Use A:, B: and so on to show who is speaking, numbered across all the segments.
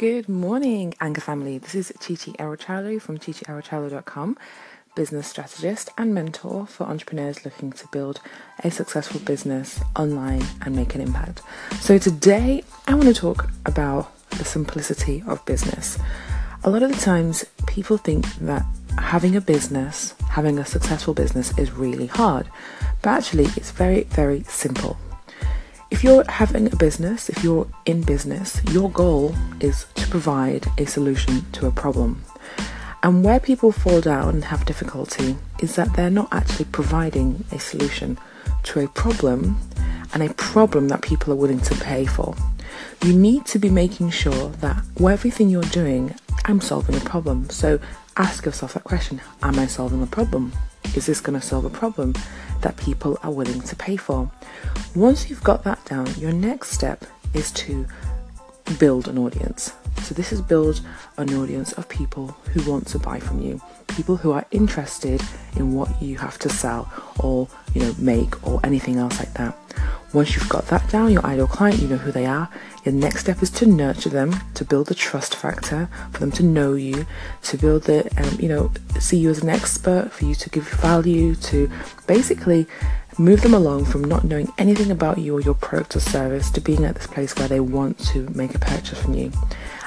A: Good morning, Anchor family. This is Chichi Arachalo from chichiarachalo.com, business strategist and mentor for entrepreneurs looking to build a successful business online and make an impact. So, today I want to talk about the simplicity of business. A lot of the times, people think that having a business, having a successful business, is really hard, but actually, it's very, very simple. If you're having a business, if you're in business, your goal is to provide a solution to a problem. And where people fall down and have difficulty is that they're not actually providing a solution to a problem and a problem that people are willing to pay for. You need to be making sure that with everything you're doing, I'm solving a problem. So ask yourself that question Am I solving a problem? Is this going to solve a problem that people are willing to pay for? Once you've got that down, your next step is to build an audience. So this is build an audience of people who want to buy from you, people who are interested in what you have to sell or you know make or anything else like that. Once you've got that down, your ideal client, you know who they are. Your next step is to nurture them, to build the trust factor, for them to know you, to build the, um, you know, see you as an expert, for you to give value, to basically move them along from not knowing anything about you or your product or service to being at this place where they want to make a purchase from you.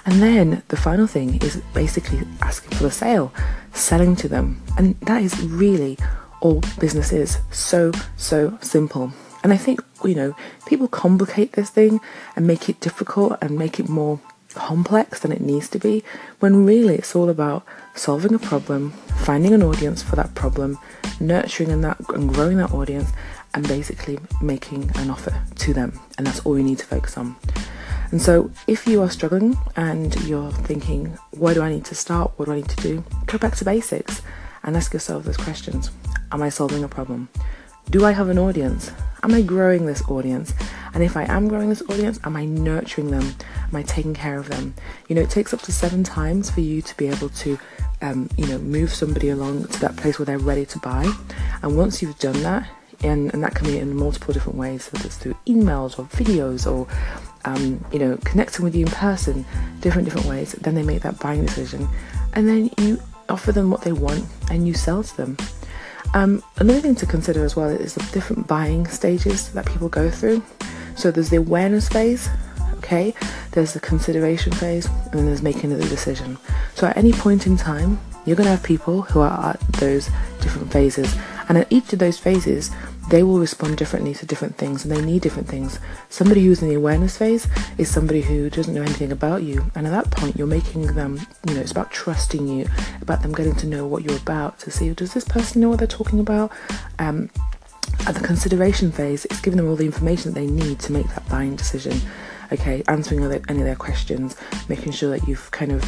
A: And then the final thing is basically asking for the sale, selling to them. And that is really all business is. So, so simple. And I think, you know, people complicate this thing and make it difficult and make it more complex than it needs to be, when really it's all about solving a problem, finding an audience for that problem, nurturing and that and growing that audience, and basically making an offer to them. And that's all you need to focus on. And so, if you are struggling and you're thinking, where do I need to start? What do I need to do? Go back to basics and ask yourself those questions Am I solving a problem? Do I have an audience? Am I growing this audience? And if I am growing this audience, am I nurturing them? Am I taking care of them? You know, it takes up to seven times for you to be able to, um, you know, move somebody along to that place where they're ready to buy. And once you've done that, and, and that can be in multiple different ways, whether it's through emails or videos or, um, you know, connecting with you in person, different different ways. Then they make that buying decision, and then you offer them what they want and you sell to them. Um, another thing to consider as well is the different buying stages that people go through. So there's the awareness phase, okay, there's the consideration phase, and then there's making the decision. So at any point in time, you're going to have people who are at those different phases, and at each of those phases, they will respond differently to different things and they need different things. Somebody who's in the awareness phase is somebody who doesn't know anything about you, and at that point, you're making them, you know, it's about trusting you, about them getting to know what you're about to see does this person know what they're talking about. Um, at the consideration phase, it's giving them all the information that they need to make that buying decision. Okay, answering any of their questions, making sure that you've kind of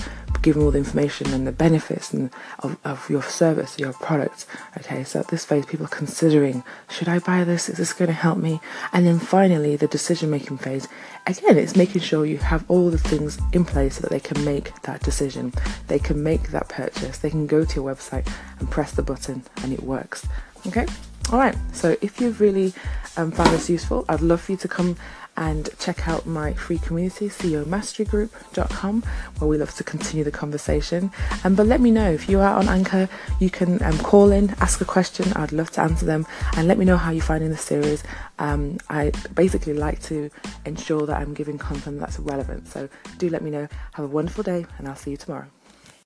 A: given all the information and the benefits and of, of your service, your product. Okay, so at this phase, people are considering should I buy this? Is this going to help me? And then finally, the decision making phase. Again, it's making sure you have all the things in place so that they can make that decision. They can make that purchase. They can go to your website and press the button and it works. Okay. All right. So if you've really um, found this useful, I'd love for you to come and check out my free community, CEOmasterygroup.com, where we love to continue the conversation. Um, but let me know if you are on Anchor, you can um, call in, ask a question. I'd love to answer them, and let me know how you're finding the series. Um, I basically like to ensure that I'm giving content that's relevant. So do let me know. Have a wonderful day, and I'll see you tomorrow.